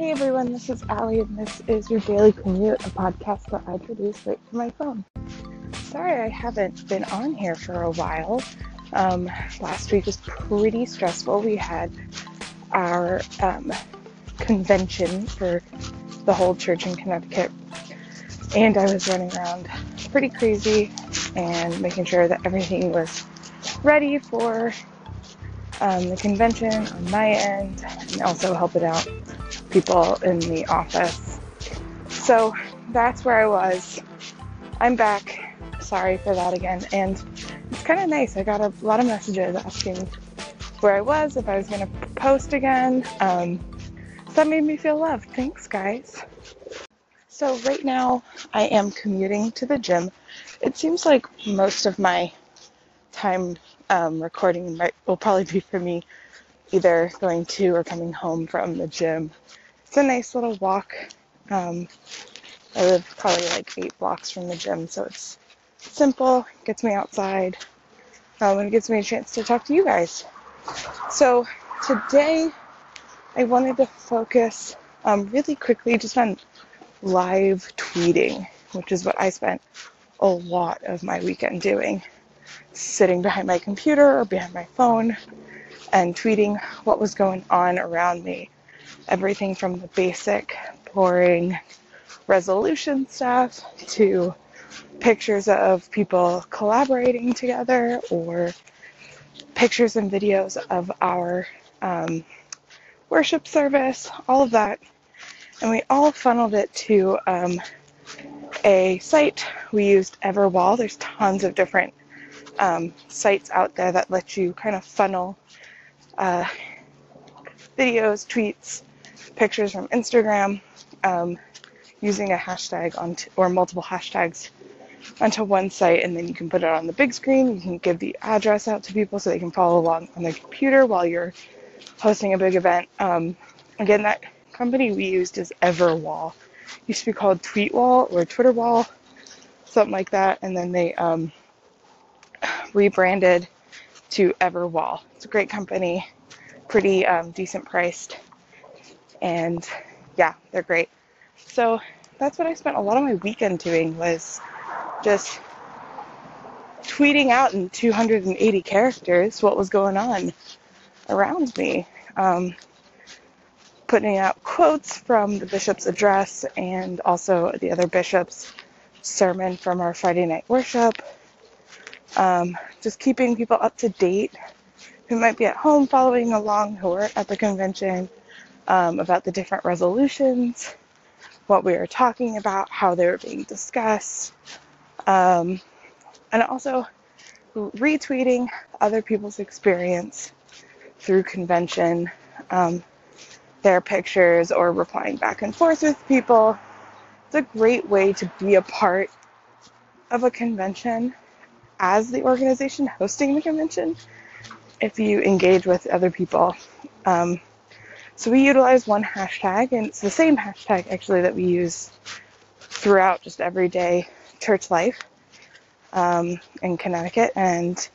Hey everyone, this is Allie, and this is your Daily Commute, a podcast that I produce right from my phone. Sorry I haven't been on here for a while. Um, last week was pretty stressful. We had our um, convention for the whole church in Connecticut, and I was running around pretty crazy and making sure that everything was ready for um, the convention on my end and also helping out people in the office. So that's where I was. I'm back. Sorry for that again. And it's kind of nice. I got a lot of messages asking where I was, if I was going to post again. Um, so that made me feel loved. Thanks, guys. So, right now, I am commuting to the gym. It seems like most of my time um, recording will probably be for me either going to or coming home from the gym. It's a nice little walk. Um, I live probably like eight blocks from the gym, so it's simple, gets me outside, um, and it gives me a chance to talk to you guys. So today I wanted to focus um, really quickly just on live tweeting, which is what I spent a lot of my weekend doing. Sitting behind my computer or behind my phone and tweeting what was going on around me. Everything from the basic, boring resolution stuff to pictures of people collaborating together or pictures and videos of our um, worship service, all of that. And we all funneled it to um, a site. We used Everwall. There's tons of different um, sites out there that let you kind of funnel uh, videos, tweets, pictures from Instagram um, using a hashtag on t- or multiple hashtags onto one site, and then you can put it on the big screen. You can give the address out to people so they can follow along on their computer while you're hosting a big event. Um, again, that company we used is Everwall. It used to be called Tweetwall or Twitterwall, something like that, and then they um, rebranded to Everwall. It's a great company, pretty um, decent priced, and yeah, they're great. So that's what I spent a lot of my weekend doing was just tweeting out in 280 characters what was going on around me. Um, putting out quotes from the bishop's address and also the other bishop's sermon from our Friday night worship. Um, just keeping people up to date who might be at home following along, who are at the convention, um, about the different resolutions, what we were talking about, how they were being discussed, um, and also retweeting other people's experience through convention, um, their pictures, or replying back and forth with people. It's a great way to be a part of a convention as the organization hosting the convention if you engage with other people. Um, so we utilize one hashtag, and it's the same hashtag actually that we use throughout just everyday church life um, in Connecticut. And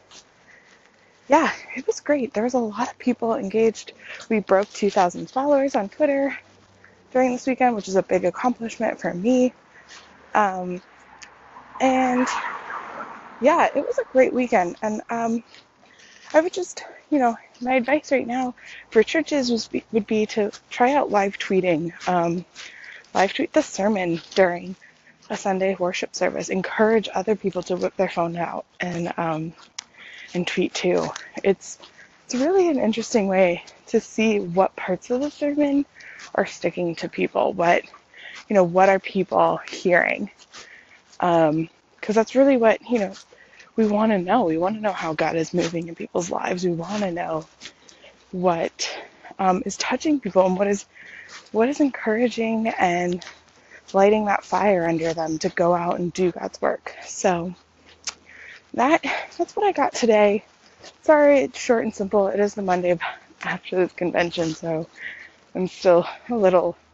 yeah, it was great. There was a lot of people engaged. We broke 2,000 followers on Twitter during this weekend, which is a big accomplishment for me. Um, and yeah, it was a great weekend. And um, I would just, you know, my advice right now for churches was be, would be to try out live tweeting. Um, live tweet the sermon during a Sunday worship service. Encourage other people to whip their phone out and um, and tweet too. It's it's really an interesting way to see what parts of the sermon are sticking to people. What you know, what are people hearing? Because that's really what you know we want to know. We want to know how God is moving in people's lives. We want to know what um, is touching people and what is what is encouraging and lighting that fire under them to go out and do God's work. So that that's what I got today. Sorry, it's short and simple. It is the Monday after this convention, so I'm still a little.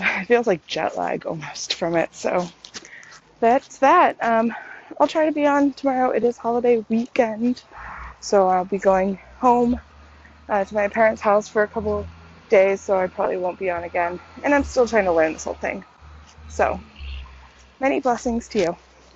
It feels like jet lag almost from it. So that's that. Um, I'll try to be on tomorrow. It is holiday weekend, so I'll be going home uh, to my parents' house for a couple days, so I probably won't be on again. And I'm still trying to learn this whole thing. So, many blessings to you.